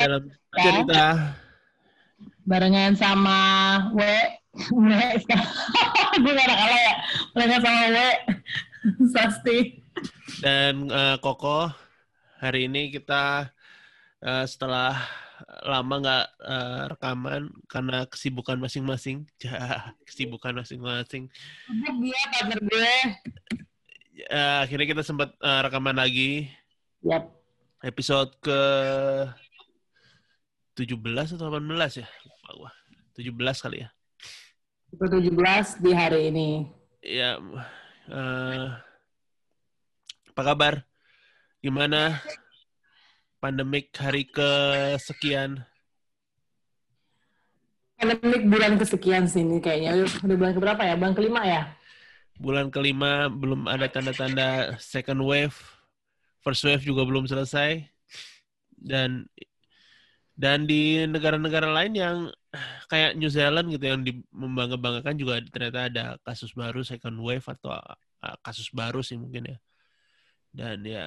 dalam cerita. Barengan sama W. W gue gak kalah ya? Barengan sama W. Sasti. Dan uh, Koko hari ini kita uh, setelah lama nggak uh, rekaman karena kesibukan masing-masing kesibukan masing-masing. Dia partner gue. Uh, akhirnya kita sempat uh, rekaman lagi. Yep. episode ke 17 atau 18 ya? Lupa gua. 17 kali ya. Ke 17 di hari ini. Ya uh, apa kabar? Gimana? Pandemik hari kesekian. Pandemik bulan kesekian sini kayaknya. Udah bulan keberapa ya? Bulan kelima ya? Bulan kelima belum ada tanda-tanda second wave. First wave juga belum selesai. Dan dan di negara-negara lain yang kayak New Zealand gitu yang membangga-banggakan juga ternyata ada kasus baru second wave atau kasus baru sih mungkin ya. Dan ya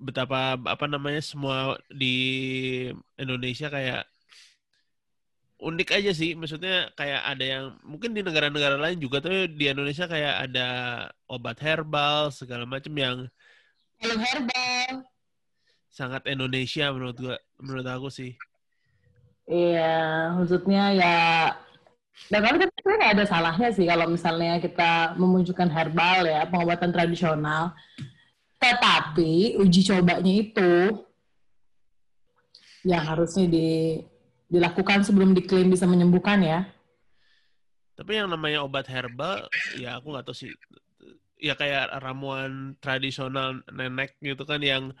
betapa apa namanya semua di Indonesia kayak unik aja sih maksudnya kayak ada yang mungkin di negara-negara lain juga tapi di Indonesia kayak ada obat herbal segala macam yang herbal sangat Indonesia menurut gua menurut aku sih. Iya, maksudnya ya dan tapi kan nggak ada salahnya sih kalau misalnya kita memunculkan herbal ya pengobatan tradisional. Tetapi uji cobanya itu yang harusnya di, dilakukan sebelum diklaim bisa menyembuhkan ya. Tapi yang namanya obat herbal, ya aku nggak tahu sih. Ya kayak ramuan tradisional nenek gitu kan yang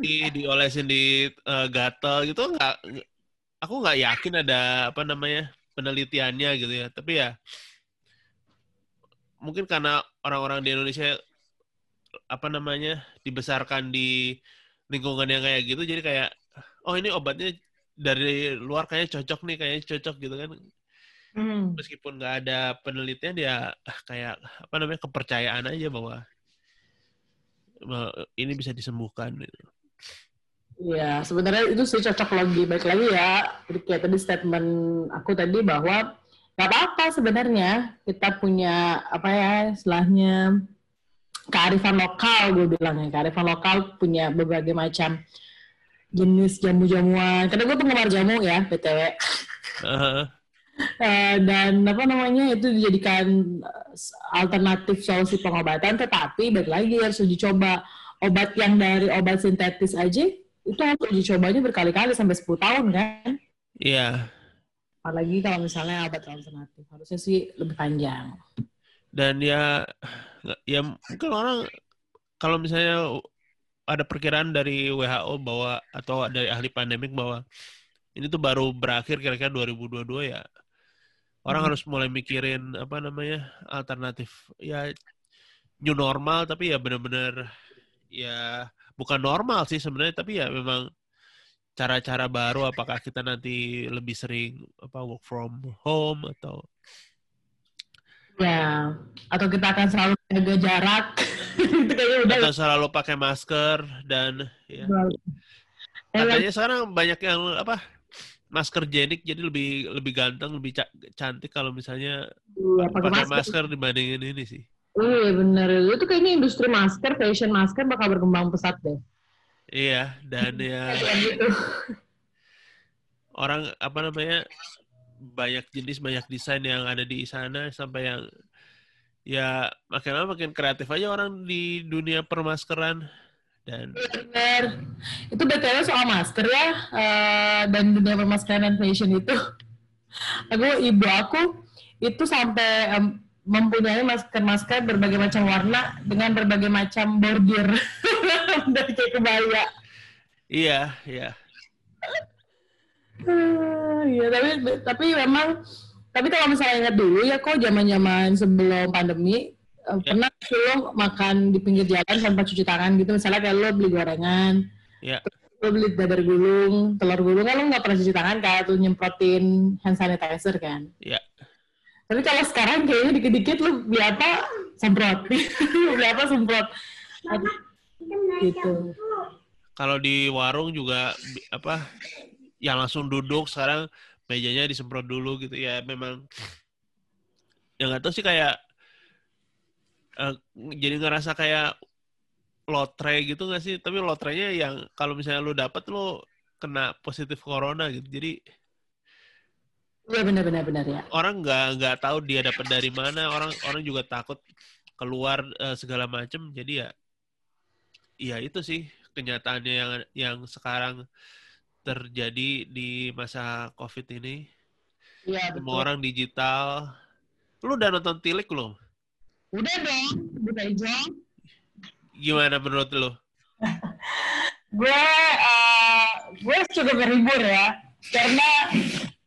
di diolesin di uh, gatel gitu nggak aku nggak yakin ada apa namanya penelitiannya gitu ya tapi ya mungkin karena orang-orang di Indonesia apa namanya dibesarkan di lingkungan yang kayak gitu jadi kayak oh ini obatnya dari luar kayaknya cocok nih kayaknya cocok gitu kan hmm. meskipun nggak ada penelitian ya kayak apa namanya kepercayaan aja bahwa ini bisa disembuhkan gitu. Iya, sebenarnya itu sih cocok lagi. Baik lagi ya, kayak tadi statement aku tadi bahwa nggak apa-apa sebenarnya kita punya apa ya istilahnya kearifan lokal gue bilangnya kearifan lokal punya berbagai macam jenis jamu-jamuan karena gue penggemar jamu ya btw uh. Uh, dan apa namanya itu dijadikan eh, alternatif solusi pengobatan. Tetapi balik lagi harus uji coba. Obat yang dari obat sintetis aja itu harus uji cobanya berkali-kali sampai 10 tahun kan? Iya. Yeah. apalagi kalau misalnya obat alternatif. Harusnya sih lebih panjang. Dan ya ya mungkin orang kalau misalnya ada perkiraan dari WHO bahwa atau dari ahli pandemik bahwa ini tuh baru berakhir kira-kira 2022 ya orang hmm. harus mulai mikirin apa namanya alternatif ya new normal tapi ya benar-benar ya bukan normal sih sebenarnya tapi ya memang cara-cara baru apakah kita nanti lebih sering apa work from home atau ya atau kita akan selalu jaga jarak. Atau selalu pakai masker dan ya. Katanya sekarang banyak yang apa masker jenik jadi lebih lebih ganteng lebih cantik kalau misalnya iya, pakai masker. masker dibandingin ini sih iya bener itu kayaknya industri masker fashion masker bakal berkembang pesat deh iya dan ya gitu. orang apa namanya banyak jenis banyak desain yang ada di sana sampai yang ya makin lama makin kreatif aja orang di dunia permaskeran dan benar itu btw soal masker ya uh, dan dunia permaskeran dan fashion itu. Aku ibu aku itu sampai um, mempunyai masker-masker berbagai macam warna dengan berbagai macam bordir. Dari kayak kebaya. Iya iya. Uh, iya tapi tapi memang tapi kalau misalnya ingat dulu ya kok zaman-zaman sebelum pandemi yeah. pernah lo makan di pinggir jalan tanpa cuci tangan gitu misalnya kayak lo beli gorengan yeah. lo beli dadar gulung telur gulung kan lo nggak pernah cuci tangan kayak tuh nyemprotin hand sanitizer kan iya yeah. tapi kalau sekarang kayaknya dikit-dikit lo beli apa semprot beli apa semprot gitu Kalau di warung juga apa yang langsung duduk sekarang mejanya disemprot dulu gitu ya memang ya nggak tahu sih kayak eh, jadi ngerasa kayak lotre gitu nggak sih? Tapi lotrenya yang kalau misalnya lu dapet lu kena positif corona gitu. Jadi Iya benar-benar benar ya. orang nggak nggak tahu dia dapat dari mana. Orang orang juga takut keluar eh, segala macem. Jadi ya ya itu sih kenyataannya yang yang sekarang terjadi di masa covid ini. Iya semua orang digital. Lu udah nonton tilik belum Udah dong, udah hijau. gimana menurut lu Gue eh, gue cukup berhibur ya, karena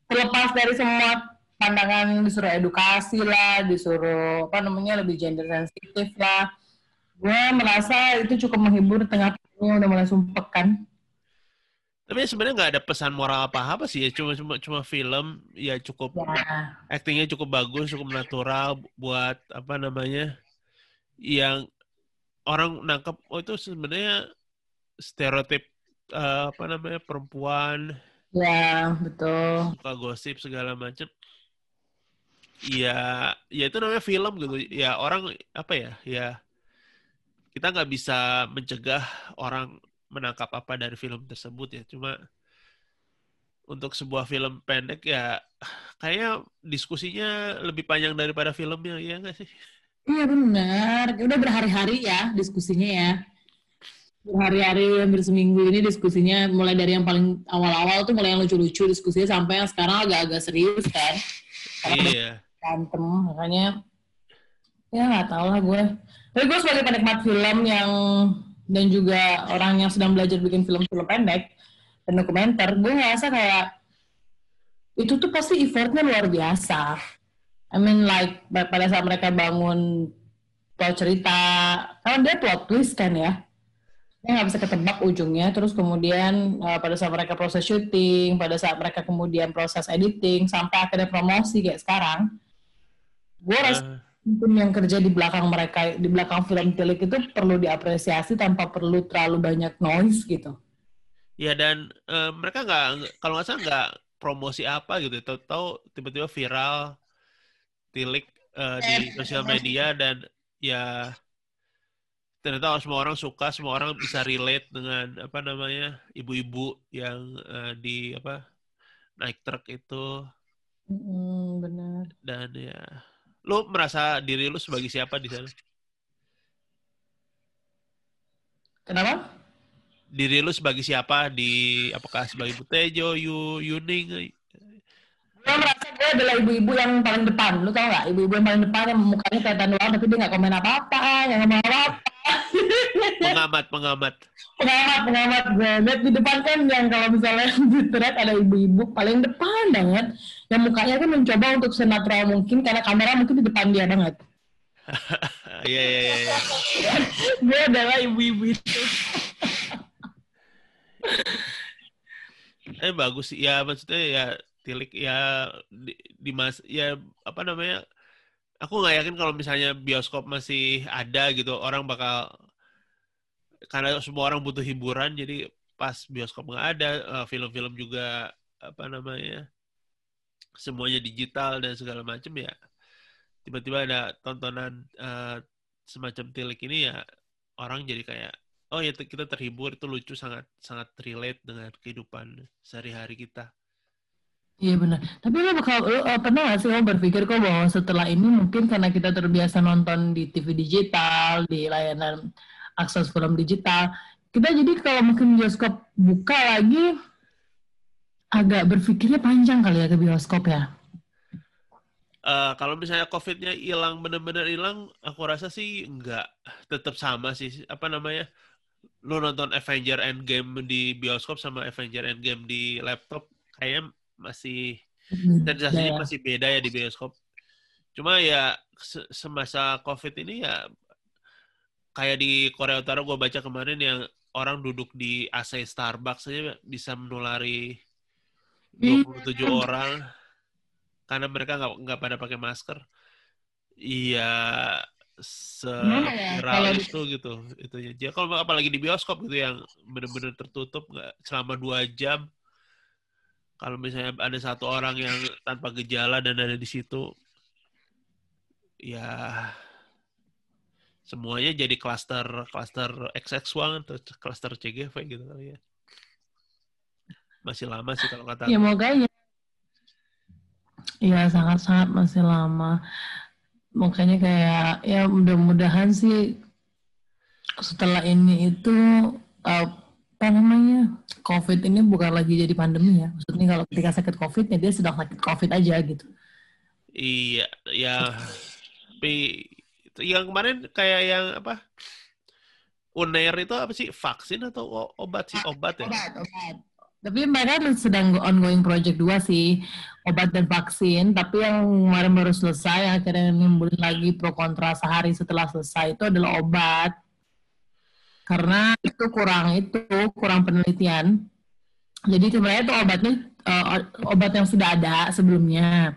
terlepas dari semua pandangan disuruh edukasi lah, disuruh apa namanya lebih gender sensitif lah. Gue merasa itu cukup menghibur tengah pandemi udah mulai sumpek kan. Tapi sebenarnya nggak ada pesan moral apa apa sih ya cuma cuma cuma film ya cukup Ya, actingnya cukup bagus, cukup natural buat apa namanya yang orang nangkep oh itu sebenarnya stereotip eh, apa namanya perempuan ya betul. suka gosip segala macam. Iya, ya itu namanya film gitu. Ya orang apa ya? Ya kita nggak bisa mencegah orang menangkap apa dari film tersebut ya. Cuma untuk sebuah film pendek ya kayaknya diskusinya lebih panjang daripada filmnya ya nggak sih? Iya benar. Udah berhari-hari ya diskusinya ya. Berhari-hari hampir seminggu ini diskusinya mulai dari yang paling awal-awal tuh mulai yang lucu-lucu diskusinya sampai yang sekarang agak-agak serius kan. Karena Iya. berantem makanya ya nggak tahu lah gue. Tapi gue sebagai penikmat film yang dan juga orang yang sedang belajar bikin film-film pendek dan dokumenter, gue ngerasa kayak itu tuh pasti effortnya luar biasa. I mean like pa- pada saat mereka bangun plot cerita, karena dia plot twist kan ya, dia nggak bisa ketebak ujungnya. Terus kemudian uh, pada saat mereka proses syuting, pada saat mereka kemudian proses editing, sampai akhirnya promosi kayak sekarang, gue rasa Eh, tim yang kerja di belakang mereka, di belakang film Tilik itu perlu diapresiasi tanpa perlu terlalu banyak noise gitu. Ya dan eh, mereka nggak kalau nggak salah nggak promosi apa gitu, tahu-tahu tiba-tiba viral tilik eh, di sosial media dan ya ternyata semua orang suka, semua orang bisa relate dengan apa namanya ibu-ibu yang eh, di apa naik truk itu Hmm, benar. dan ya lu merasa diri lu sebagai siapa di sana? Kenapa? Diri lu sebagai siapa di apakah sebagai Butejo, Yu, Yuning? Gue merasa gue adalah ibu-ibu yang paling depan. Lu tau gak? Ibu-ibu yang paling depan yang mukanya kelihatan doang tapi dia gak komen apa-apa, yang ngomong apa-apa. Pengamat, pengamat. pengamat, pengamat. Lihat di depan kan yang kalau misalnya di thread ada ibu-ibu paling depan banget. Yang mukanya kan mencoba untuk senatural mungkin karena kamera mungkin di depan dia banget. Iya, iya, iya. iya. gue adalah ibu-ibu itu. Eh bagus sih ya maksudnya ya tilik ya di, di mas ya apa namanya aku nggak yakin kalau misalnya bioskop masih ada gitu orang bakal karena semua orang butuh hiburan jadi pas bioskop nggak ada eh, film-film juga apa namanya semuanya digital dan segala macam ya tiba-tiba ada tontonan eh, semacam tilik ini ya orang jadi kayak oh ya kita terhibur itu lucu sangat sangat relate dengan kehidupan sehari-hari kita Iya benar. Tapi lo bakal lo eh, pernah gak sih lo berpikir kok bahwa setelah ini mungkin karena kita terbiasa nonton di TV digital, di layanan akses film digital, kita jadi kalau mungkin bioskop buka lagi agak berpikirnya panjang kali ya ke bioskop ya. Eh, kalau misalnya COVID-nya hilang bener-bener hilang, aku rasa sih nggak tetap sama sih. Apa namanya? Lu nonton Avenger Endgame di bioskop sama Avenger Endgame di laptop, kayaknya masih sensasinya Ya. masih beda ya di bioskop. Cuma ya se- semasa COVID ini ya kayak di Korea Utara gue baca kemarin yang orang duduk di AC Starbucks saja bisa menulari 27 orang karena mereka nggak nggak pada pakai masker. Iya ya, kalau di- itu gitu itu ya kalau apalagi di bioskop gitu yang benar-benar tertutup nggak selama dua jam kalau misalnya ada satu orang yang tanpa gejala dan ada di situ ya semuanya jadi klaster klaster XX1 atau klaster CGV gitu kali ya masih lama sih kalau kata Ya aku. makanya. Iya sangat-sangat masih lama. Makanya kayak ya mudah-mudahan sih setelah ini itu uh, apa namanya COVID ini bukan lagi jadi pandemi ya. Maksudnya kalau ketika sakit COVID ya dia sedang sakit COVID aja gitu. Iya, ya. Tapi yang kemarin kayak yang apa? Unair itu apa sih? Vaksin atau obat sih? Obat ya? Obat, obat. Tapi mereka sedang ongoing project dua sih, obat dan vaksin. Tapi yang kemarin baru selesai, yang akhirnya nimbulin lagi pro kontra sehari setelah selesai itu adalah obat. Karena itu kurang itu kurang penelitian. Jadi sebenarnya itu obatnya eh, obat yang sudah ada sebelumnya,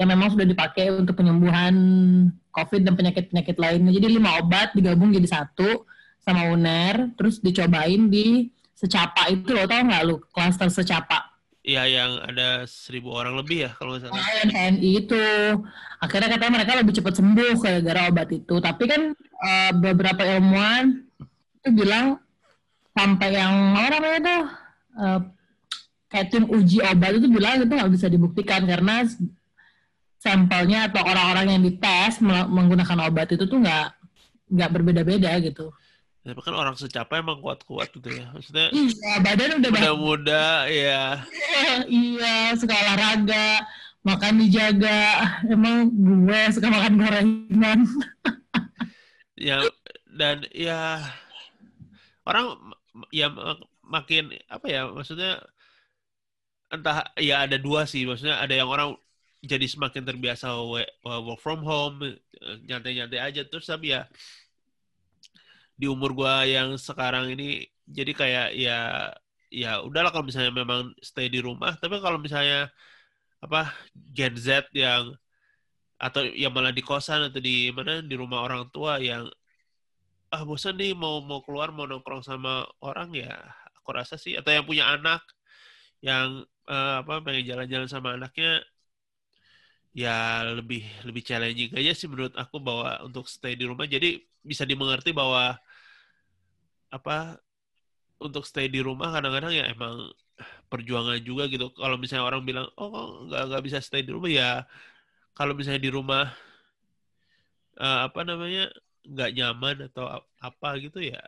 yang memang sudah dipakai untuk penyembuhan COVID dan penyakit-penyakit lainnya. Jadi lima obat digabung jadi satu sama UNER, terus dicobain di secapa itu lo tau nggak lu klaster secapa Iya, yang ada seribu orang lebih ya kalau nggak salah. yang TNI itu akhirnya katanya mereka lebih cepat sembuh gara-gara obat itu tapi kan eh, beberapa ilmuwan itu bilang sampai yang apa namanya tuh eh, tim uji obat itu bilang itu nggak bisa dibuktikan karena sampelnya atau orang-orang yang dites menggunakan obat itu tuh nggak nggak berbeda-beda gitu. Tapi kan orang secapa emang kuat-kuat gitu ya. Maksudnya Iya, badan udah muda-muda ya. iya, suka olahraga, makan dijaga. Emang gue suka makan gorengan. Ya dan ya orang ya mak- makin apa ya maksudnya entah ya ada dua sih maksudnya ada yang orang jadi semakin terbiasa work from home eh, nyantai-nyantai aja terus tapi ya di umur gua yang sekarang ini jadi kayak ya ya udahlah kalau misalnya memang stay di rumah tapi kalau misalnya apa Gen Z yang atau ya malah di kosan atau di mana di rumah orang tua yang ah bosan nih mau mau keluar mau nongkrong sama orang ya. Aku rasa sih atau yang punya anak yang eh, apa pengen jalan-jalan sama anaknya ya lebih lebih challenging aja sih menurut aku bahwa untuk stay di rumah. Jadi bisa dimengerti bahwa apa untuk stay di rumah kadang-kadang ya emang perjuangan juga gitu. Kalau misalnya orang bilang oh nggak nggak bisa stay di rumah? Ya kalau misalnya di rumah eh, apa namanya nggak nyaman atau ap- apa gitu ya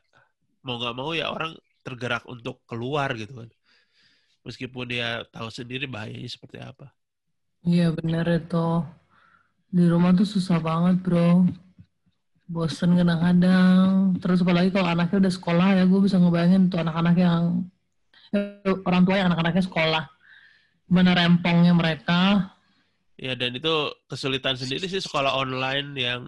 mau nggak mau ya orang tergerak untuk keluar gitu kan meskipun dia tahu sendiri bahayanya seperti apa Iya bener itu. Di rumah tuh susah banget bro. Bosen kadang-kadang. Terus apalagi kalau anaknya udah sekolah ya gue bisa ngebayangin tuh anak-anak yang eh, orang tua yang anak-anaknya sekolah. Gimana rempongnya mereka. ya dan itu kesulitan sendiri sih sekolah online yang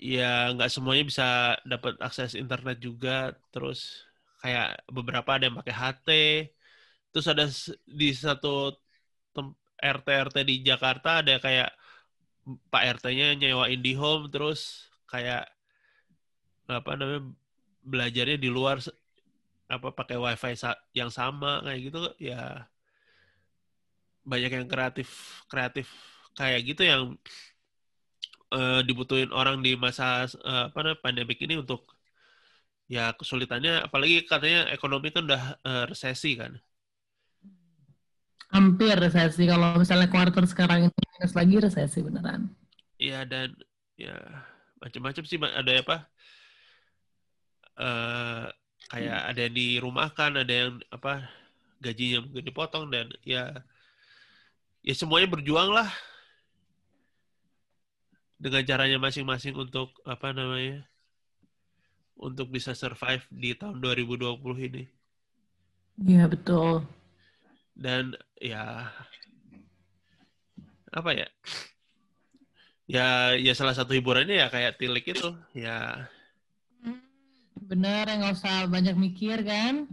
ya nggak semuanya bisa dapat akses internet juga. Terus kayak beberapa ada yang pakai HT terus ada di satu RT RT di Jakarta ada kayak Pak RT-nya nyewa IndiHome terus kayak apa namanya belajarnya di luar apa pakai wifi yang sama kayak gitu. Ya banyak yang kreatif kreatif kayak gitu yang eh, dibutuhin orang di masa eh, apa namanya pandemik ini untuk ya kesulitannya. Apalagi katanya ekonomi kan udah eh, resesi kan. Hampir resesi. Kalau misalnya kuartal sekarang ini minus lagi resesi beneran. Iya dan ya macam-macam sih ada apa? Eh kayak ada yang dirumahkan ada yang apa gajinya mungkin dipotong dan ya ya semuanya berjuang lah dengan caranya masing-masing untuk apa namanya untuk bisa survive di tahun 2020 ini Iya betul. dan ya apa ya ya ya salah satu hiburannya ya kayak tilik itu ya Bener ya nggak usah banyak mikir kan.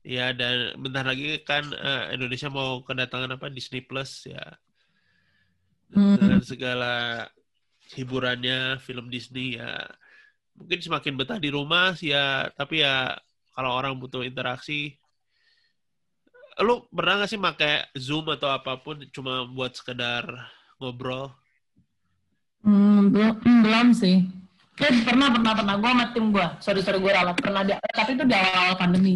ya dan bentar lagi kan eh, Indonesia mau kedatangan apa Disney Plus ya Hmm. dengan segala hiburannya film Disney ya mungkin semakin betah di rumah sih ya tapi ya kalau orang butuh interaksi lu pernah gak sih pakai Zoom atau apa pun cuma buat sekedar ngobrol Hmm, belum, hmm, belum sih. Kayak pernah, pernah, pernah. Gue sama tim gue. Sorry, sorry, gue ralat. Pernah, di, tapi itu di awal-awal pandemi.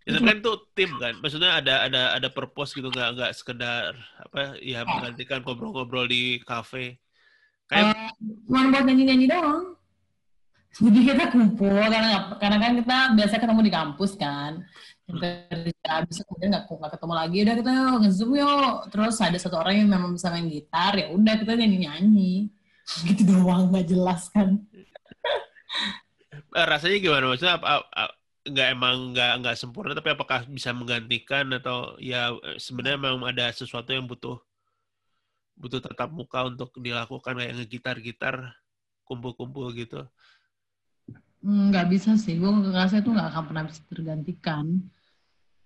itu kan tuh tim kan maksudnya ada ada ada purpose gitu nggak nggak sekedar apa ya menggantikan ngobrol-ngobrol di kafe kayak Uh, cuma buat nyanyi-nyanyi doang. Jadi kita kumpul, karena, karena kan kita biasa ketemu di kampus kan. Kita bisa kemudian nggak nggak ketemu lagi, udah kita nge-zoom yuk. Terus ada satu orang yang memang bisa main gitar, ya udah kita nyanyi-nyanyi. Gitu doang, nggak jelas kan. eh, rasanya gimana maksudnya apa, apa- nggak emang nggak nggak sempurna tapi apakah bisa menggantikan atau ya eh, sebenarnya memang ada sesuatu yang butuh butuh tatap muka untuk dilakukan kayak ngegitar-gitar kumpul-kumpul gitu nggak bisa sih, gue ngerasa itu nggak akan pernah bisa tergantikan.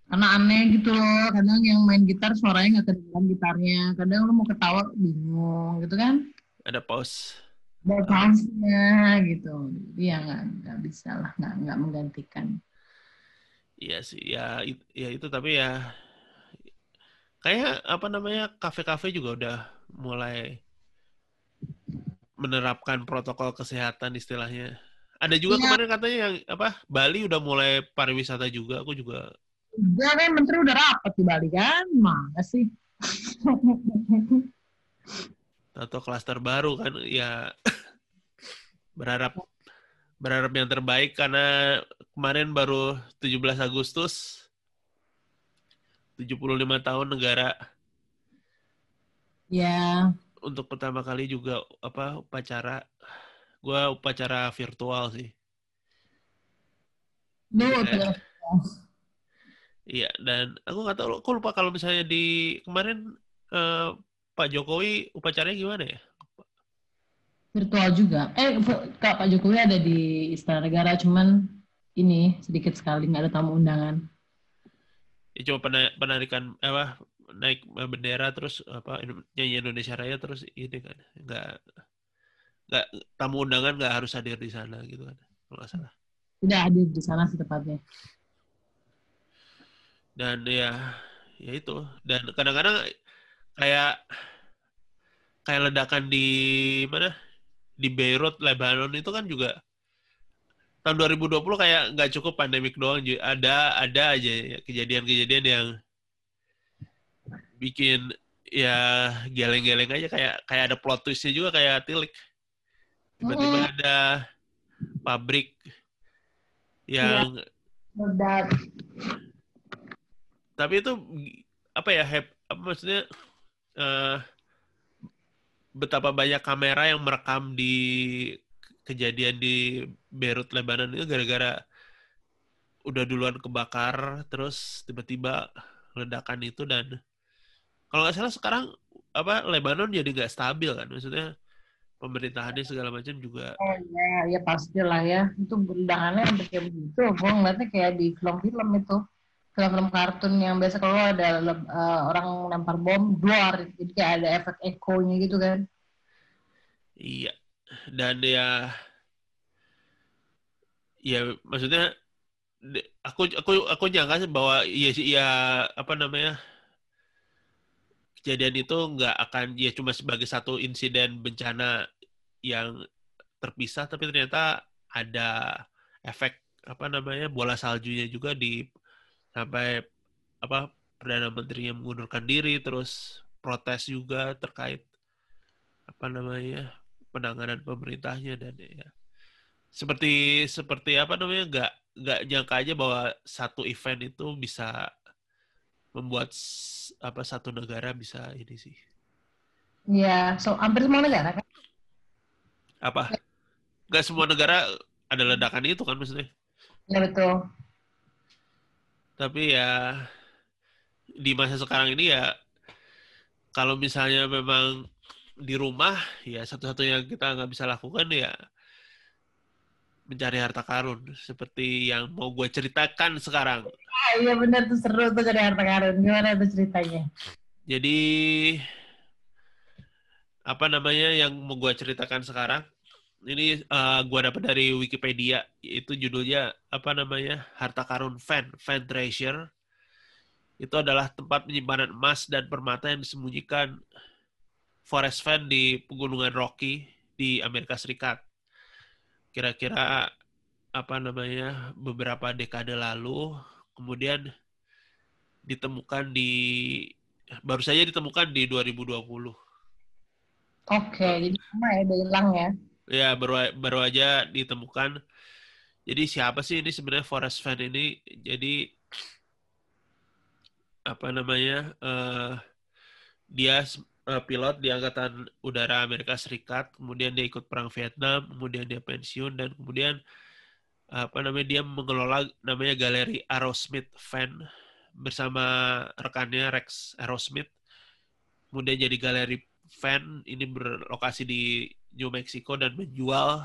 Karena aneh gitu loh, kadang yang main gitar suaranya nggak kedengeran gitarnya, kadang lu mau ketawa bingung gitu kan. ada pause Ada pause-nya gitu. Jadi ya nggak nggak bisa lah, nggak nggak menggantikan. Iya sih, ya, it- ya itu tapi ya kayak apa namanya kafe-kafe juga udah mulai menerapkan protokol kesehatan istilahnya. Ada juga Iya. kemarin katanya yang apa Bali udah mulai pariwisata juga. Aku juga Udah kan menteri udah rapat di Bali kan, mana sih? atau klaster baru kan ya berharap berharap yang terbaik karena kemarin baru 17 Agustus 75 tahun negara ya, untuk pertama kali juga apa upacara gua upacara virtual sih Iya. iya dan aku nggak tahu aku lupa kalau misalnya di kemarin eh, Pak Jokowi upacaranya gimana ya virtual juga. Eh, Kak Pak Jokowi ada di Istana Negara, cuman ini sedikit sekali nggak ada tamu undangan. ya cuma pena- penarikan apa naik bendera terus apa nyanyi Indonesia Raya terus ini kan nggak nggak tamu undangan nggak harus hadir di sana gitu kan kalau nggak salah Tidak hadir di sana sih tepatnya. dan ya ya itu dan kadang-kadang kayak kayak ledakan di mana di Beirut Lebanon itu kan juga tahun 2020 kayak nggak cukup pandemik doang ada ada aja ya kejadian-kejadian yang bikin ya geleng-geleng aja kayak kayak ada plot twistnya juga kayak tilik tiba-tiba Mm. ada pabrik yang Meledak. tapi itu apa ya hep, apa maksudnya eh, betapa banyak kamera yang merekam di kejadian di Beirut Lebanon itu gara-gara udah duluan kebakar terus tiba-tiba ledakan itu dan kalau nggak salah sekarang apa Lebanon jadi nggak stabil kan maksudnya pemerintahannya segala macam juga Oh iya, ya pastilah ya. Itu sampai kayak begitu. Gue ngeliatnya kayak di film-film itu. Film-film kartun yang biasa kalau ada eh, orang lempar bom, duar. Jadi kayak ada efek ekonya gitu kan. Iya. Dan ya ya maksudnya aku aku aku nyangka sih bahwa sih ya apa namanya kejadian itu nggak akan ya cuma sebagai satu insiden bencana yang terpisah tapi ternyata ada efek apa namanya bola saljunya juga di sampai apa perdana menterinya mengundurkan diri terus protes juga terkait apa namanya penanganan pemerintahnya dan ya. Seperti seperti apa namanya nggak nggak nyangka aja bahwa satu event itu bisa membuat apa satu negara bisa ini sih Iya, so hampir semua negara kan. apa nggak semua negara ada ledakan itu kan maksudnya Ya betul. tapi ya di masa sekarang ini ya kalau misalnya memang di rumah ya satu-satunya yang kita nggak bisa lakukan ya mencari harta karun seperti yang mau gue ceritakan sekarang Ah, iya benar tuh seru tuh cari harta karun. Gimana tuh ceritanya? jadi apa namanya yang mau gue ceritakan sekarang ini uh, gue dapat dari Wikipedia itu judulnya apa namanya harta karun fan fan treasure itu adalah tempat penyimpanan emas dan permata yang disembunyikan forest fan di pegunungan Rocky di Amerika Serikat kira-kira apa namanya beberapa dekade lalu kemudian ditemukan di baru saja ditemukan di 2020 Oke, jadi sama ya, udah hilang ya? Ya, baru baru aja ditemukan. Jadi siapa sih ini sebenarnya Forest Fan ini? Jadi apa namanya? Uh, dia uh, pilot di Angkatan Udara Amerika Serikat, kemudian dia ikut perang Vietnam, kemudian dia pensiun dan kemudian apa namanya dia mengelola namanya galeri Aerosmith Fan bersama rekannya Rex Aerosmith. Kemudian jadi galeri fan ini berlokasi di New Mexico dan menjual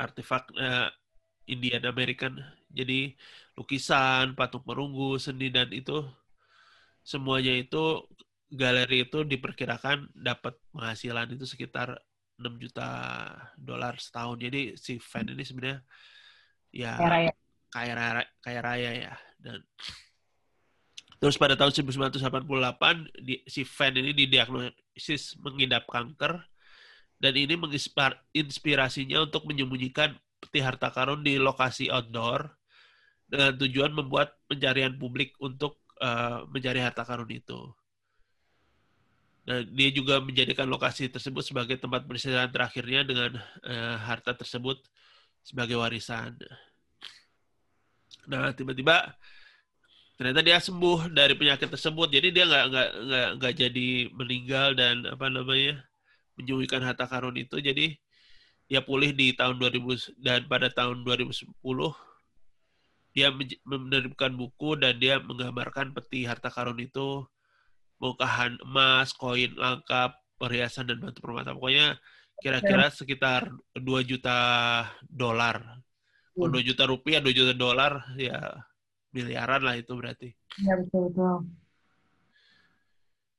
artefak uh, Indian American. Jadi lukisan, patung perunggu, seni dan itu semuanya itu galeri itu diperkirakan dapat penghasilan itu sekitar 6 juta dolar setahun. Jadi si fan ini sebenarnya ya kaya raya, kaya raya, kaya raya ya dan Terus pada tahun 1988 di, si Van ini didiagnosis mengidap kanker dan ini menginspirasinya untuk menyembunyikan peti harta karun di lokasi outdoor dengan tujuan membuat pencarian publik untuk uh, mencari harta karun itu. Nah, dia juga menjadikan lokasi tersebut sebagai tempat peristirahatan terakhirnya dengan uh, harta tersebut sebagai warisan. Nah, tiba-tiba ternyata dia sembuh dari penyakit tersebut jadi dia nggak nggak nggak nggak jadi meninggal dan apa namanya menyembuhkan harta karun itu jadi dia pulih di tahun 2000 dan pada tahun 2010 dia menerbitkan buku dan dia menggambarkan peti harta karun itu bongkahan emas, koin lengkap, perhiasan dan batu permata. Pokoknya kira-kira sekitar 2 juta dolar. Oh, 2 juta rupiah, 2 juta dolar ya miliaran lah itu berarti. Iya betul betul.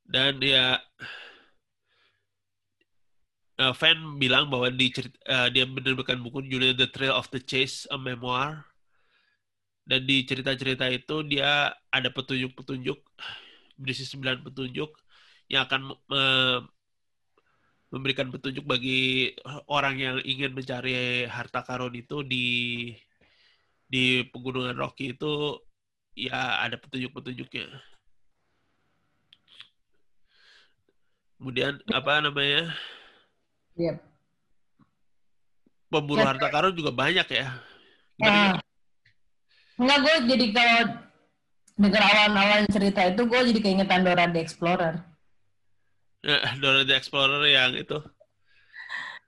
Dan ya uh, fan bilang bahwa di cerita, uh, dia menerbitkan buku judulnya The Trail of the Chase, a Memoir. Dan di cerita-cerita itu dia ada petunjuk-petunjuk berisi sembilan petunjuk yang akan uh, memberikan petunjuk bagi orang yang ingin mencari harta karun itu di di pegunungan Rocky itu ya ada petunjuk-petunjuknya. Kemudian apa namanya? Yep. Pemburu yep. harta karun juga banyak ya. Nah, enggak gue jadi kalau dengar awal-awal cerita itu gue jadi keingetan Dora the Explorer. Ya, Dora the Explorer yang itu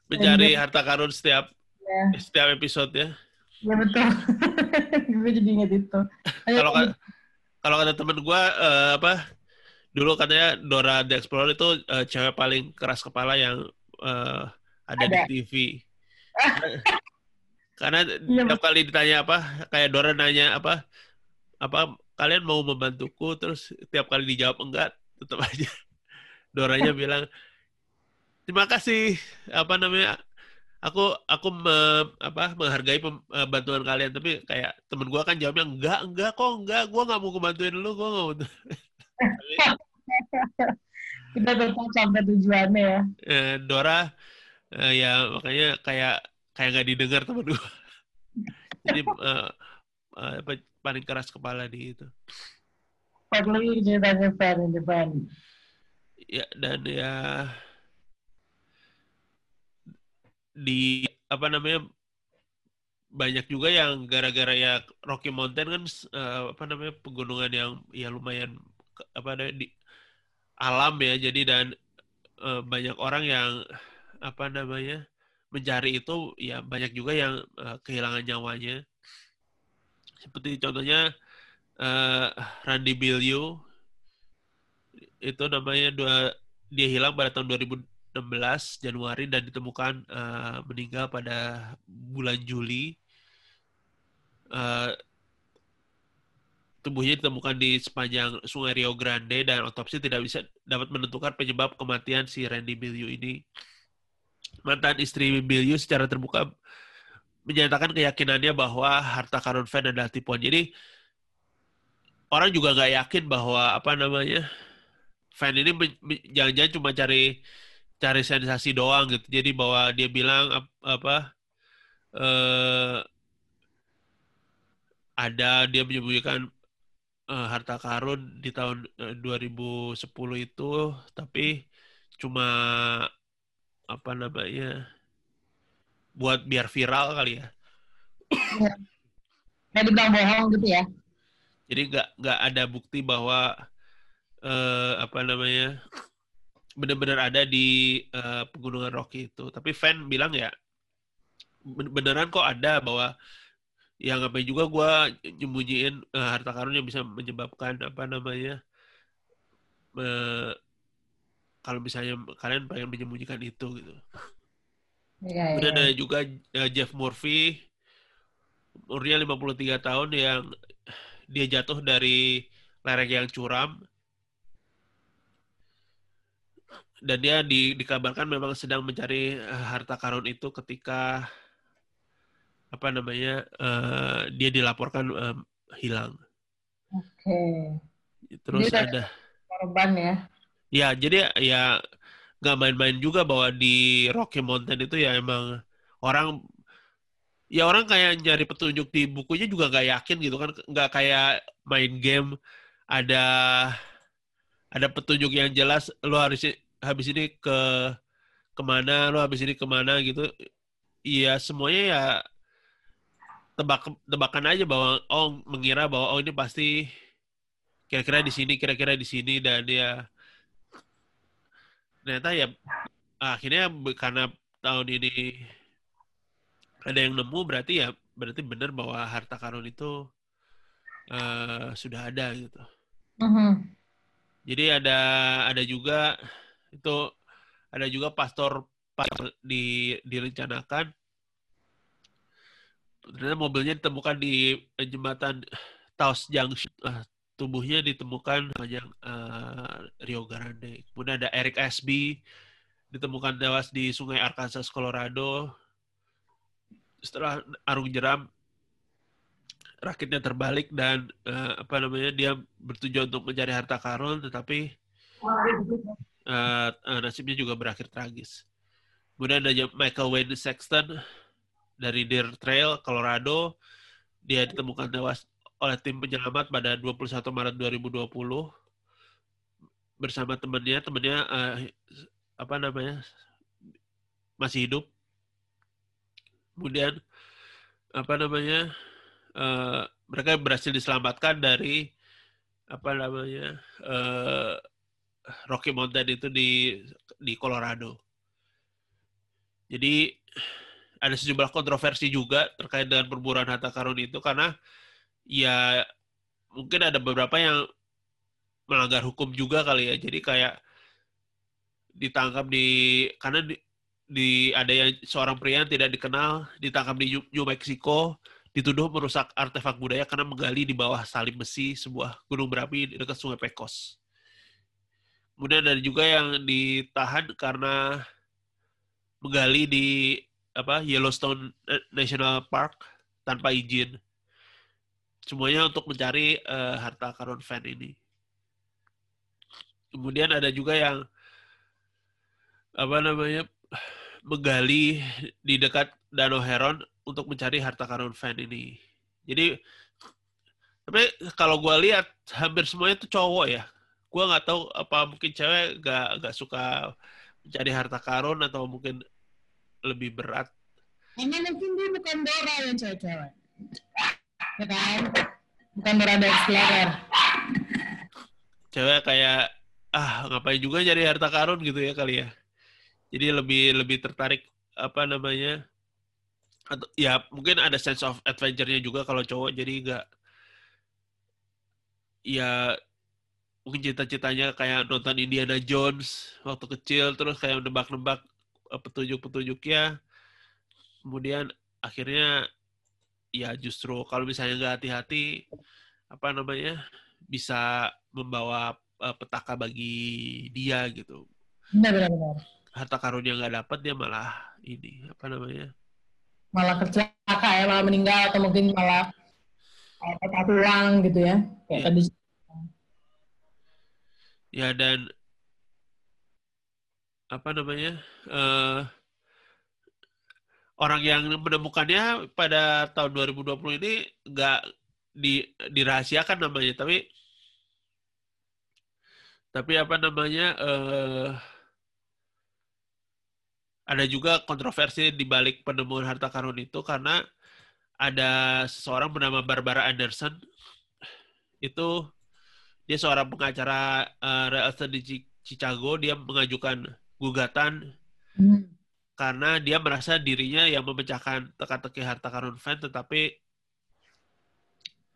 mencari harta karun setiap ya. setiap episode ya. Ya betul. gue jadi inget itu. Kalau kalau kata temen gue uh, apa dulu katanya Dora the Explorer itu uh, cewek paling keras kepala yang uh, ada, ada di TV. Karena ya, tiap kali ditanya apa, kayak Dora nanya apa, apa kalian mau membantuku, terus tiap kali dijawab enggak, tetap aja. Doranya bilang terima kasih apa namanya aku aku me, apa menghargai pem, uh, bantuan kalian. Tapi kayak temen gue kan jawabnya enggak enggak kok enggak gue nggak mau kebantuin lu gue nggak mau kita tetap sampai tujuannya ya. Eh, Dora uh, ya makanya kayak kayak nggak didengar temen gue jadi uh, uh, apa, paling keras kepala di itu. Padahal ceritanya fan depan ya dan ya di apa namanya banyak juga yang gara-gara ya Rocky Mountain kan uh, apa namanya pegunungan yang ya lumayan apa ada di alam ya. Jadi dan uh, banyak orang yang apa namanya mencari itu ya banyak juga yang uh, kehilangan nyawanya seperti contohnya uh, Randy Billiou itu namanya dua dia hilang pada tahun 2000 16 Januari dan ditemukan uh, meninggal pada bulan Juli. Uh, tubuhnya ditemukan di sepanjang Sungai Rio Grande dan otopsi tidak bisa dapat menentukan penyebab kematian si Randy Milieu ini. Mantan istri Milieu secara terbuka menyatakan keyakinannya bahwa harta karun Van adalah tipuan. Jadi orang juga nggak yakin bahwa apa namanya Van ini jangan-jangan cuma cari cari sensasi doang gitu. Jadi bahwa dia bilang apa eh, ada dia menyembunyikan uh, harta karun di tahun eh, 2010 itu tapi cuma apa namanya buat biar viral kali ya. ya. Kayak dibilang bohong gitu ya. Jadi nggak nggak ada bukti bahwa uh, apa namanya benar-benar ada di uh, pegunungan Rocky itu. Tapi fan bilang ya beneran kok ada bahwa ya ngapain juga gue nyembunyiin uh, harta karun yang bisa menyebabkan apa namanya uh, kalau misalnya kalian pengen menyembunyikan itu gitu. Ya, Kemudian ya. ada juga uh, Jeff Murphy, umurnya 53 tahun yang dia jatuh dari lereng yang curam dan dia di, dikabarkan memang sedang mencari harta karun itu ketika apa namanya uh, dia dilaporkan uh, hilang. Oke. Okay. Terus jadi ada korban ya. Ya, jadi ya nggak main-main juga bahwa di Rocky Mountain itu ya emang orang ya orang kayak nyari petunjuk di bukunya juga nggak yakin gitu kan nggak kayak main game ada ada petunjuk yang jelas lo harus habis ini ke ke mana lo habis ini ke mana gitu. Iya semuanya ya tebak tebakan aja bahwa oh mengira bahwa oh ini pasti kira-kira di sini kira-kira di sini dan dia ternyata ya akhirnya karena tahun ini ada yang nemu berarti ya berarti benar bahwa harta karun itu uh, sudah ada gitu. Uh-huh. Jadi ada ada juga itu ada juga pastor di direncanakan ternyata mobilnya ditemukan di jembatan Taos Junction. Uh, tubuhnya ditemukan sepanjang uh, Rio Grande. Kemudian ada Eric Asby ditemukan tewas di Sungai Arkansas, Colorado. Setelah arung jeram, rakitnya terbalik dan uh, apa namanya dia bertujuan untuk mencari harta karun, tetapi uh, nasibnya juga berakhir tragis. Kemudian ada Michael Wayne Sexton dari Deer Trail, Colorado. Dia ditemukan tewas oleh tim penyelamat pada 21 Maret 2020 bersama temannya. Temannya uh, apa namanya masih hidup. Kemudian apa namanya uh, mereka berhasil diselamatkan dari apa namanya uh, Rocky Mountain itu di di Colorado. Jadi ada sejumlah kontroversi juga terkait dengan perburuan harta karun itu karena ya mungkin ada beberapa yang melanggar hukum juga kali ya. Jadi kayak ditangkap di karena di, di ada yang seorang pria yang tidak dikenal ditangkap di New Mexico dituduh merusak artefak budaya karena menggali di bawah salib besi sebuah gunung berapi dekat Sungai Pecos. Kemudian ada juga yang ditahan karena menggali di apa Yellowstone National Park tanpa izin. Semuanya untuk mencari uh, harta karun fan ini. Kemudian ada juga yang apa namanya menggali di dekat Danau Heron untuk mencari harta karun fan ini. Jadi tapi kalau gue lihat hampir semuanya itu cowok ya. Gue nggak tahu apa mungkin cewek gak gak suka mencari harta karun atau mungkin lebih berat. Mungkin dia bukan Dora yang cewek-cewek. Ya kan? Bukan the Explorer. Cewek kayak, ah ngapain juga jadi harta karun gitu ya kali ya. Jadi lebih lebih tertarik apa namanya atau ya mungkin ada sense of adventure-nya juga kalau cowok jadi enggak ya mungkin cita-citanya kayak nonton Indiana Jones waktu kecil terus kayak nebak-nebak Eh, petunjuk-petunjuknya kemudian akhirnya ya justru kalau misalnya nggak hati-hati apa namanya bisa membawa uh, petaka bagi dia gitu. Benar, benar, benar. Harta karun yang nggak dapat dia malah ini apa namanya? Malah kecelakaan ya, malah meninggal atau mungkin malah patah tulang gitu ya, kayak Iya. tadi. Ya dan apa namanya? eh orang yang menemukannya pada tahun 2020 ini nggak di dirahasiakan namanya, tapi tapi apa namanya? eh ada juga kontroversi di balik penemuan harta karun itu karena ada seseorang bernama Barbara Anderson itu dia seorang pengacara uh, real estate di Chi- Chicago dia mengajukan gugatan Hmm. Karena dia merasa dirinya yang memecahkan teka-teki harta karun fan tetapi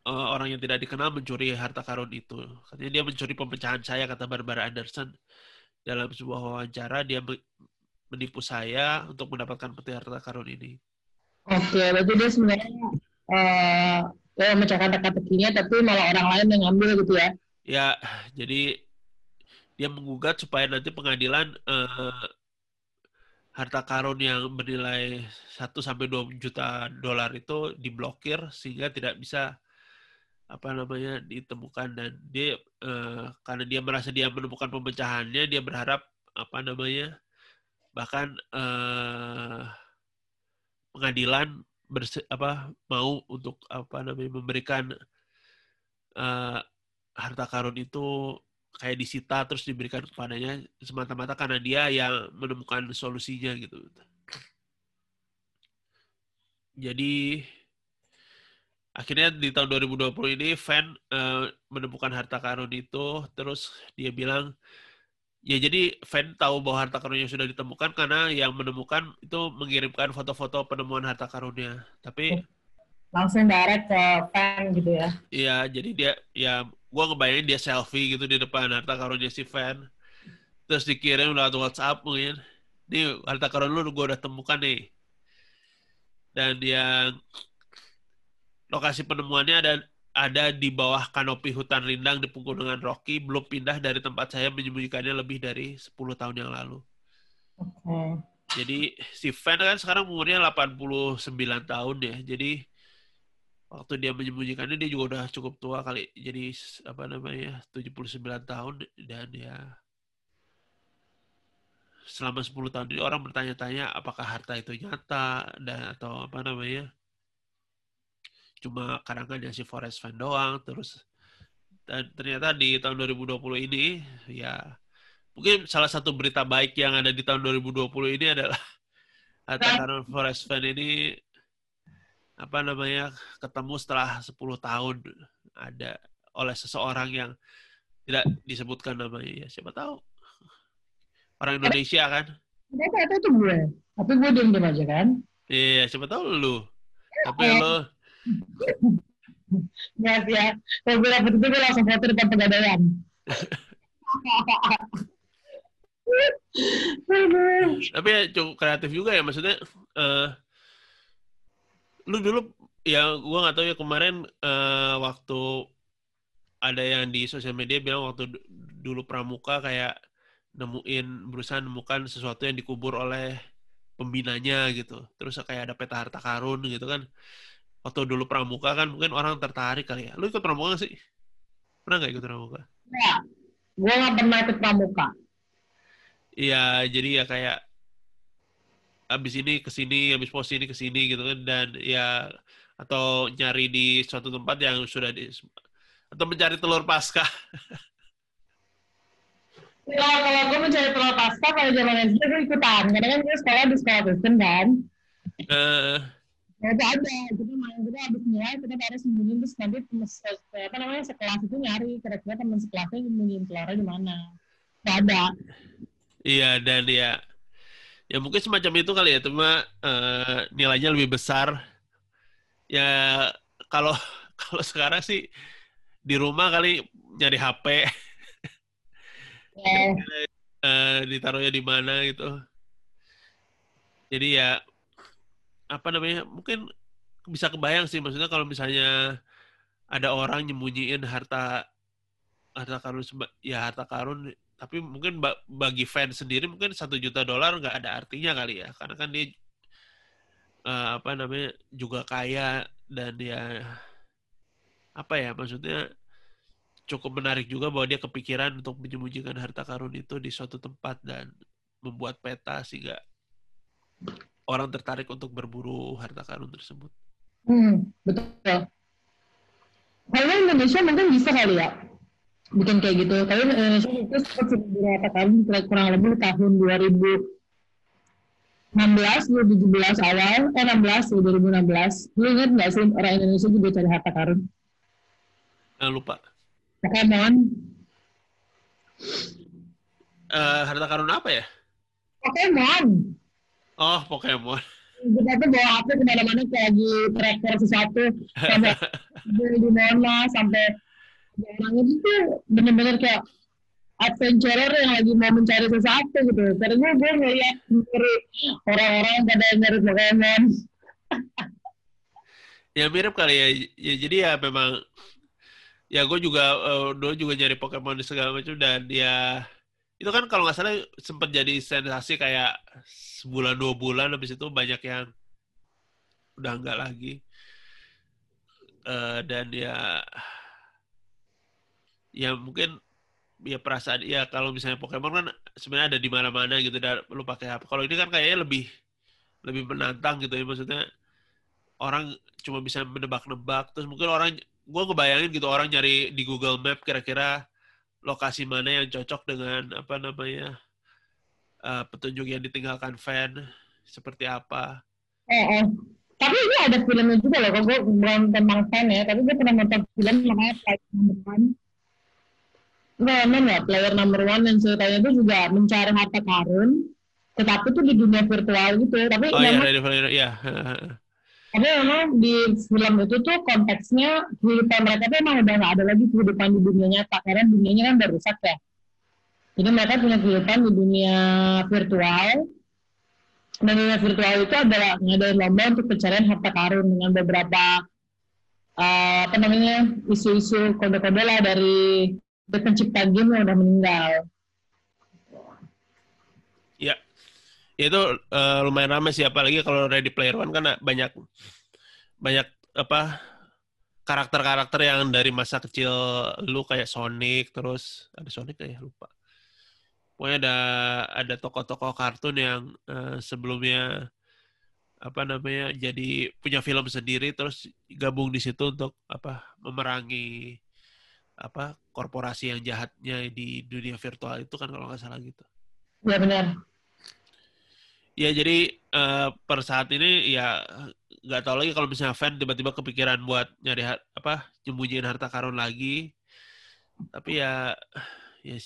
uh, orang yang tidak dikenal mencuri harta karun itu. Katanya dia mencuri pemecahan saya kata Barbara Anderson. Dalam sebuah wawancara dia me- menipu saya untuk mendapatkan peti harta karun ini. Oke, berarti dia sebenarnya eh ya, memecahkan teka-tekinya, tapi malah orang lain yang ngambil gitu ya. Ya, jadi dia menggugat supaya nanti pengadilan eh, harta karun yang bernilai 1 sampai 2 juta dolar itu diblokir sehingga tidak bisa apa namanya ditemukan. Dan dia eh, karena dia merasa dia menemukan pemecahannya dia berharap apa namanya bahkan eh, pengadilan berse- apa mau untuk apa namanya memberikan eh, harta karun itu kayak disita terus diberikan kepadanya semata-mata karena dia yang menemukan solusinya gitu. Jadi akhirnya di tahun 2020 ini fan eh, menemukan harta karun itu terus dia bilang ya jadi fan tahu bahwa harta karunnya sudah ditemukan karena yang menemukan itu mengirimkan foto-foto penemuan harta karunnya. Tapi Langsung direct ke fan gitu ya. Iya, jadi dia ya gua ngebayangin dia selfie gitu di depan harta karunnya si fan. Terus dikirim lewat WhatsApp mungkin. Nih harta karun lu gua udah temukan nih. Dan yang lokasi penemuannya ada ada di bawah kanopi hutan rindang di pegunungan Rocky, belum pindah dari tempat saya menyembunyikannya lebih dari 10 tahun yang lalu. Oke. Jadi si Fan kan sekarang umurnya 89 tahun ya. Jadi waktu dia menyembunyikannya dia juga udah cukup tua kali. Jadi apa namanya 79 tahun dan ya selama 10 tahun ini orang bertanya-tanya apakah harta itu nyata dan atau apa namanya cuma karangannya si Forest Fan doang terus dan ternyata di tahun 2020 ini ya mungkin salah satu berita baik yang ada di tahun 2020 ini adalah harta karun Forest Fan ini apa namanya ketemu setelah 10 tahun ada oleh seseorang yang tidak disebutkan namanya ya siapa tahu orang Indonesia kan Ternyata itu tuh gue. Tapi gue diem-diem aja kan. iya siapa tahu lu tapi Eh. lo Ya, ya. Kalau gue dapet itu gue langsung foto depan pegadaian. Tapi ya cukup kreatif juga ya maksudnya eh lu dulu ya gua nggak tahu ya kemarin eh, waktu ada yang di sosial media bilang waktu dulu pramuka kayak nemuin berusaha nemukan sesuatu yang dikubur oleh pembinanya gitu. Terus kayak ada peta harta karun gitu kan. Waktu dulu pramuka kan mungkin orang tertarik kali ya. Lu ikut pramuka nggak sih? Pernah nggak ikut pramuka? Ya, gue gak pernah ikut pramuka. Iya, jadi ya kayak abis ini ke sini, abis pos ini ke sini gitu kan dan ya atau nyari di suatu tempat yang sudah di atau mencari telur pasca. Kalau kalau gue mencari telur pasca kalau zaman SD gue ikutan. Karena kan gue sekolah di sekolah Kristen kan. Eh, Ya itu ada. Kita main kita habis mulai kita baru sembunyiin terus nanti apa namanya sekelas itu nyari kira-kira teman sekelasnya sembunyiin telurnya di mana. Gak ada. iya dan ya ya mungkin semacam itu kali ya, cuma eh, nilainya lebih besar. Ya kalau kalau sekarang sih di rumah kali nyari HP, Ya, eh, ditaruhnya di mana gitu. Jadi ya apa namanya mungkin bisa kebayang sih maksudnya kalau misalnya ada orang nyembunyiin harta harta karun ya harta karun tapi mungkin bagi fans sendiri mungkin satu juta dolar nggak ada artinya kali ya karena kan dia uh, apa namanya juga kaya dan dia apa ya maksudnya cukup menarik juga bahwa dia kepikiran untuk menyembunyikan harta karun itu di suatu tempat dan membuat peta sehingga orang tertarik untuk berburu harta karun tersebut. Hmm, betul. Kalau Indonesia mungkin bisa kali ya bikin kayak gitu. Tapi Indonesia itu sempat beberapa tahun kurang lebih tahun 2016, 2017 awal, eh 16, 2016. Lu ingat nggak sih orang Indonesia juga cari harta karun? Eh, lupa. Pokemon. Uh, harta karun apa ya? Pokemon. Oh, Pokemon. Kita tuh bawa HP ke mana-mana kayak lagi tracker sesuatu. Sampai di mana, sampai orang itu tuh bener-bener kayak adventurer yang lagi mau mencari sesuatu gitu. Karena gue ngeliat orang-orang pada nyari Pokemon. ya mirip kali ya. ya jadi ya memang ya gue juga uh, dulu juga nyari Pokemon di segala macam dan dia itu kan kalau nggak salah sempat jadi sensasi kayak sebulan dua bulan habis itu banyak yang udah nggak lagi uh, dan ya ya mungkin ya perasaan ya kalau misalnya Pokemon kan sebenarnya ada di mana-mana gitu dan lu pakai apa kalau ini kan kayaknya lebih lebih menantang gitu ya maksudnya orang cuma bisa menebak-nebak terus mungkin orang gue ngebayangin gitu orang nyari di Google Map kira-kira lokasi mana yang cocok dengan apa namanya uh, petunjuk yang ditinggalkan fan seperti apa. Eh, eh. Tapi ini ada filmnya juga loh, kalau gue bukan tentang fan ya, tapi gue pernah nonton film namanya Player Number. Nggak, ya, Player Number One yang ceritanya itu juga mencari harta karun, tetapi itu di dunia virtual gitu. Tapi oh iya, Ready Player, iya. Tapi memang di film itu tuh konteksnya kehidupan mereka tuh emang udah nggak ada lagi kehidupan di dunia nyata karena dunianya kan udah rusak ya. Jadi mereka punya kehidupan di dunia virtual. Dan dunia virtual itu adalah ngadain lomba untuk pencarian harta karun dengan beberapa uh, apa namanya isu-isu kode-kode lah dari pencipta game yang udah meninggal. ya itu uh, lumayan ramai sih apalagi kalau Ready Player One kan banyak banyak apa karakter-karakter yang dari masa kecil lu kayak Sonic terus ada Sonic kayak lupa pokoknya ada ada tokoh-tokoh kartun yang uh, sebelumnya apa namanya jadi punya film sendiri terus gabung di situ untuk apa memerangi apa korporasi yang jahatnya di dunia virtual itu kan kalau nggak salah gitu. Ya benar. Ya jadi uh, per saat ini ya nggak tahu lagi kalau misalnya fan tiba-tiba kepikiran buat nyari apa nyembunyiin harta karun lagi. Tapi ya ya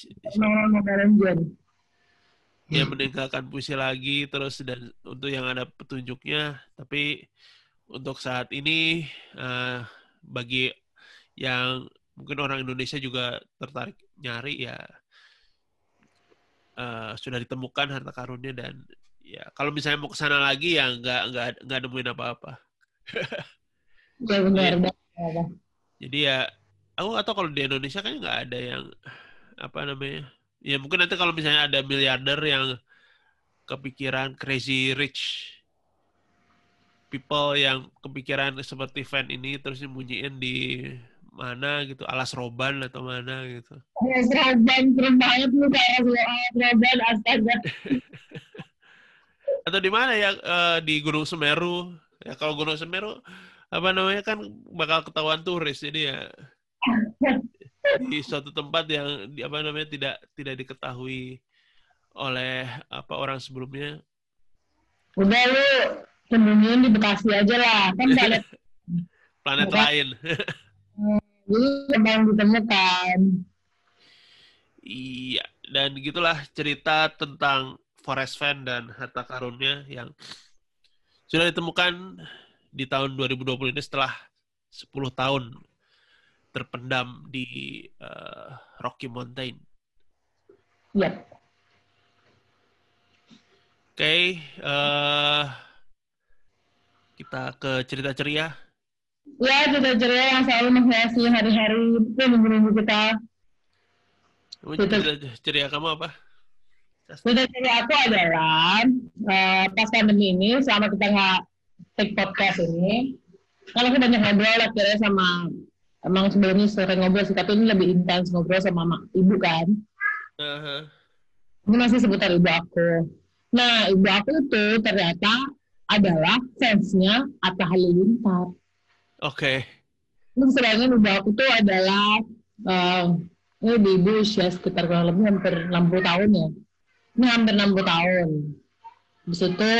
ya meninggalkan puisi lagi terus dan untuk yang ada petunjuknya tapi untuk saat ini uh, bagi yang mungkin orang Indonesia juga tertarik nyari ya uh, sudah ditemukan harta karunnya dan ya kalau misalnya mau ke sana lagi ya nggak nggak nggak nemuin apa-apa. ya benar. ya. Jadi ya aku atau kalau di Indonesia kan nggak ada yang apa namanya ya mungkin nanti kalau misalnya ada miliarder yang kepikiran crazy rich people yang kepikiran seperti fan ini terus nyembunyiin di mana gitu alas roban atau mana gitu. Alas roban keren banget lu kayak alas roban astaga. Atau di mana ya uh, di Gunung Semeru? Ya kalau Gunung Semeru apa namanya kan bakal ketahuan turis jadi ya di suatu tempat yang di, apa namanya tidak tidak diketahui oleh apa orang sebelumnya. Udah lu sembunyiin di Bekasi aja lah kan planet planet lain memang ditemukan iya dan gitulah cerita tentang Forest Fan dan harta karunnya yang sudah ditemukan di tahun 2020 ini setelah 10 tahun terpendam di uh, Rocky Mountain. Iya. Oke, okay, uh, eh, kita ke cerita ceria. Ya, ceria yang selalu menghiasi hari-hari minggu-minggu kita. Cerita ceria kamu apa? Cerita ceria aku adalah uh, pas pandemi ini, selama kita nggak take podcast ini, kalau aku banyak ngobrol akhirnya sama emang sebelumnya sering ngobrol sih, tapi ini lebih intens ngobrol sama mak, ibu kan. Uh-huh. Ini masih seputar ibu aku. Nah, ibu aku itu ternyata adalah fansnya Atta Halilintar. Oke. Okay. Sedangkan ibu aku tuh adalah uh, ini di ibu usia sekitar kurang lebih hampir 60 tahun ya. Ini hampir 60 tahun. Habis itu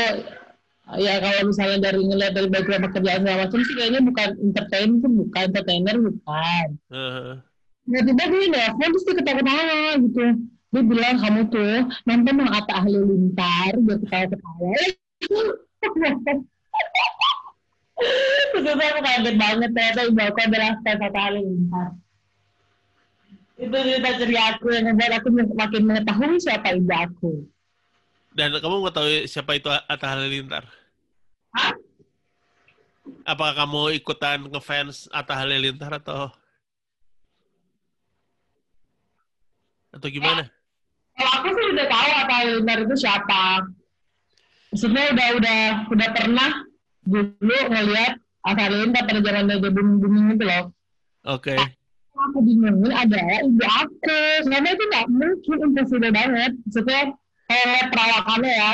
ya kalau misalnya dari ngeliat dari background pekerjaan segala macam sih kayaknya bukan entertain itu bukan entertainer bukan. Uh-huh. Nah, tiba dia nelfon terus dia ketawa-ketawa gitu. Dia bilang kamu tuh nonton yang Atta Ahli Lintar biar ketawa-ketawa. Terus aku kaget banget ternyata ibu aku adalah Atta Halilintar. Itu cerita ceria aku yang membuat aku makin mengetahui siapa ibu aku. Dan kamu mengetahui siapa itu Atta Halilintar? Hah? Apakah kamu ikutan ngefans Atta Halilintar atau atau gimana? Eh, kalau aku sih udah tahu Atta Halilintar itu siapa. Maksudnya udah udah udah pernah dulu ngelihat Asalinta pada zaman dia booming itu loh. Oke. Okay. Aku bingungin adalah ibu aku, karena itu nggak mungkin impossible banget. Maksudnya kalau perawakannya ya,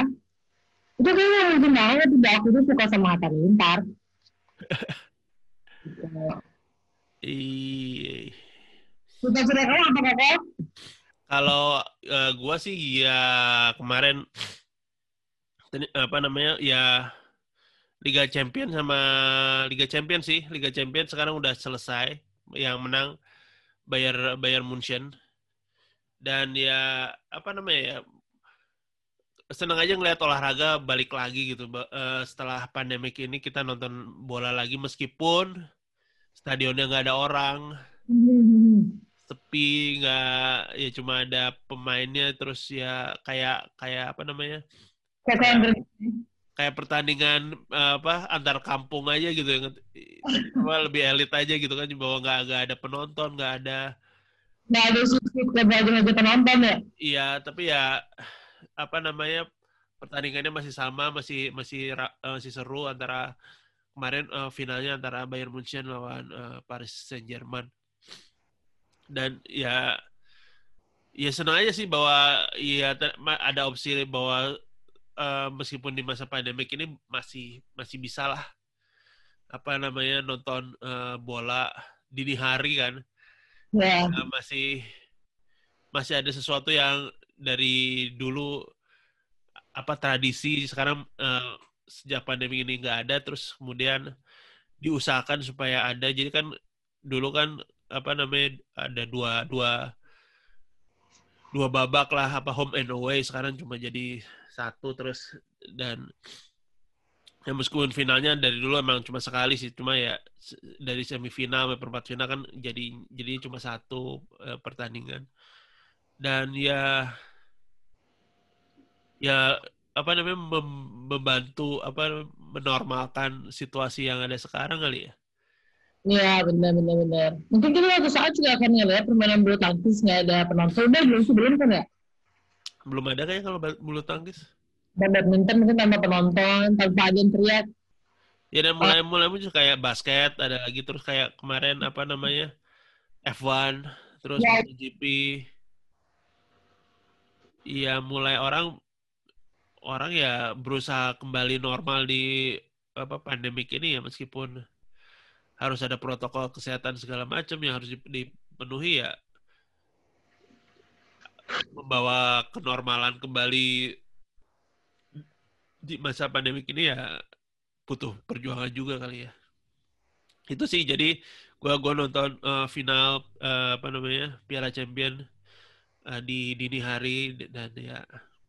itu kayaknya mungkin banget ibu aku tuh suka sama Asalintar. Iya. Suka cerita kamu apa kakak? Kalau uh, gua sih ya kemarin apa namanya ya Liga Champion sama Liga Champion sih. Liga Champion sekarang udah selesai. Yang menang Bayar Bayar Munchen. Dan ya apa namanya ya seneng aja ngeliat olahraga balik lagi gitu uh, setelah pandemik ini kita nonton bola lagi meskipun stadionnya nggak ada orang sepi nggak ya cuma ada pemainnya terus ya kayak kayak apa namanya kayak, kayak pertandingan uh, apa antar kampung aja gitu yang lebih elit aja gitu kan bahwa nggak nggak ada penonton nggak ada nggak ada subsidi aja penonton ya? Iya tapi ya apa namanya pertandingannya masih sama masih masih uh, masih seru antara kemarin uh, finalnya antara Bayern Munchen lawan uh, Paris Saint Germain dan ya ya senang aja sih bahwa ya ada opsi bahwa uh, meskipun di masa pandemik ini masih masih bisa lah apa namanya nonton uh, bola dini hari kan. Yeah. uh, masih masih ada sesuatu yang dari dulu apa tradisi. Sekarang uh, sejak pandemi ini nggak ada terus kemudian diusahakan supaya ada. Jadi kan dulu kan apa namanya ada dua dua dua babak lah apa home and away. Sekarang cuma jadi satu terus dan ya meskipun finalnya dari dulu emang cuma sekali sih cuma ya dari semifinal sampai perempat final kan jadi jadi cuma satu uh, pertandingan dan ya ya apa namanya mem membantu apa menormalkan situasi yang ada sekarang kali ya Iya benar benar benar. Mungkin kita suatu saat juga akan ngeliat permainan bulu tangkis nggak ada penonton. Udah belum sebelum kan ya? Belum ada kayak kalau bulu tangkis. Dan badminton mungkin tanpa penonton, tanpa ada yang teriak. Ya dan mulai oh. mulai muncul kayak basket, ada lagi terus kayak kemarin apa namanya F1, terus ya. MotoGP. Iya mulai orang orang ya berusaha kembali normal di apa pandemik ini ya meskipun harus ada protokol kesehatan segala macam yang harus dipenuhi ya membawa kenormalan kembali di masa pandemi ini ya butuh perjuangan juga kali ya. Itu sih jadi gua gua nonton uh, final uh, apa namanya Piala Champion uh, di dini hari dan ya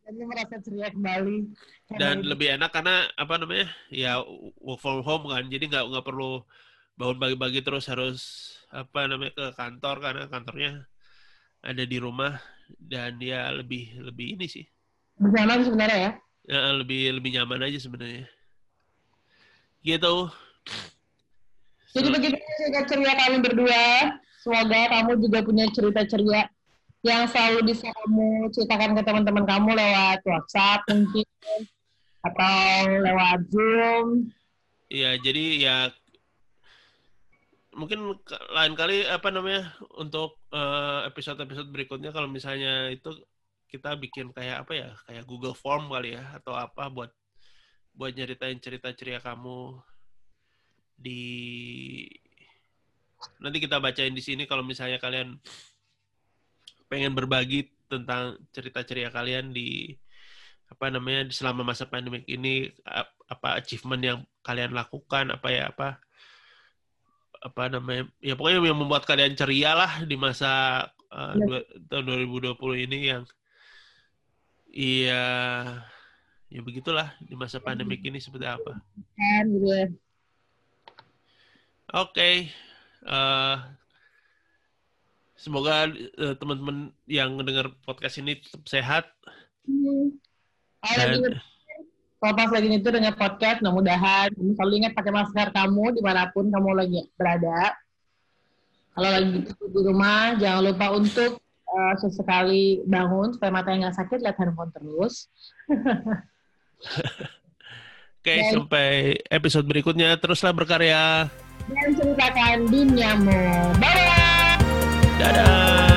merasa ceria kembali. Dan lebih enak karena apa namanya ya work from home kan, jadi nggak nggak perlu bangun pagi-pagi terus harus apa namanya ke kantor karena kantornya ada di rumah dan dia lebih lebih ini sih. Nyaman sebenarnya ya? ya? Lebih lebih nyaman aja sebenarnya. Gitu. Jadi begitu cerita ceria kami berdua. Semoga kamu juga punya cerita ceria yang selalu bisa kamu ceritakan ke teman-teman kamu lewat WhatsApp mungkin atau lewat Zoom. Iya, jadi ya mungkin lain kali apa namanya untuk uh, episode-episode berikutnya kalau misalnya itu kita bikin kayak apa ya kayak Google Form kali ya atau apa buat buat nyeritain cerita ceria kamu di nanti kita bacain di sini kalau misalnya kalian pengen berbagi tentang cerita ceria kalian di apa namanya selama masa pandemik ini apa achievement yang kalian lakukan apa ya apa apa namanya ya pokoknya yang membuat kalian ceria lah di masa uh, dua, tahun 2020 ini yang iya ya begitulah di masa pandemik ini seperti apa. Gitu ya. Oke, okay. uh, eh, semoga uh, teman-teman yang mendengar podcast ini tetap sehat. Hmm. Dan, pas lagi itu dengan podcast, mudah-mudahan kamu selalu ingat pakai masker kamu di mana pun kamu lagi berada. Kalau lagi di rumah, jangan lupa untuk uh, sesekali bangun supaya matanya nggak sakit, lihat handphone terus. Oke, okay, sampai episode berikutnya. Teruslah berkarya. Dan ceritakan duniamu. Bye-bye! Dadah!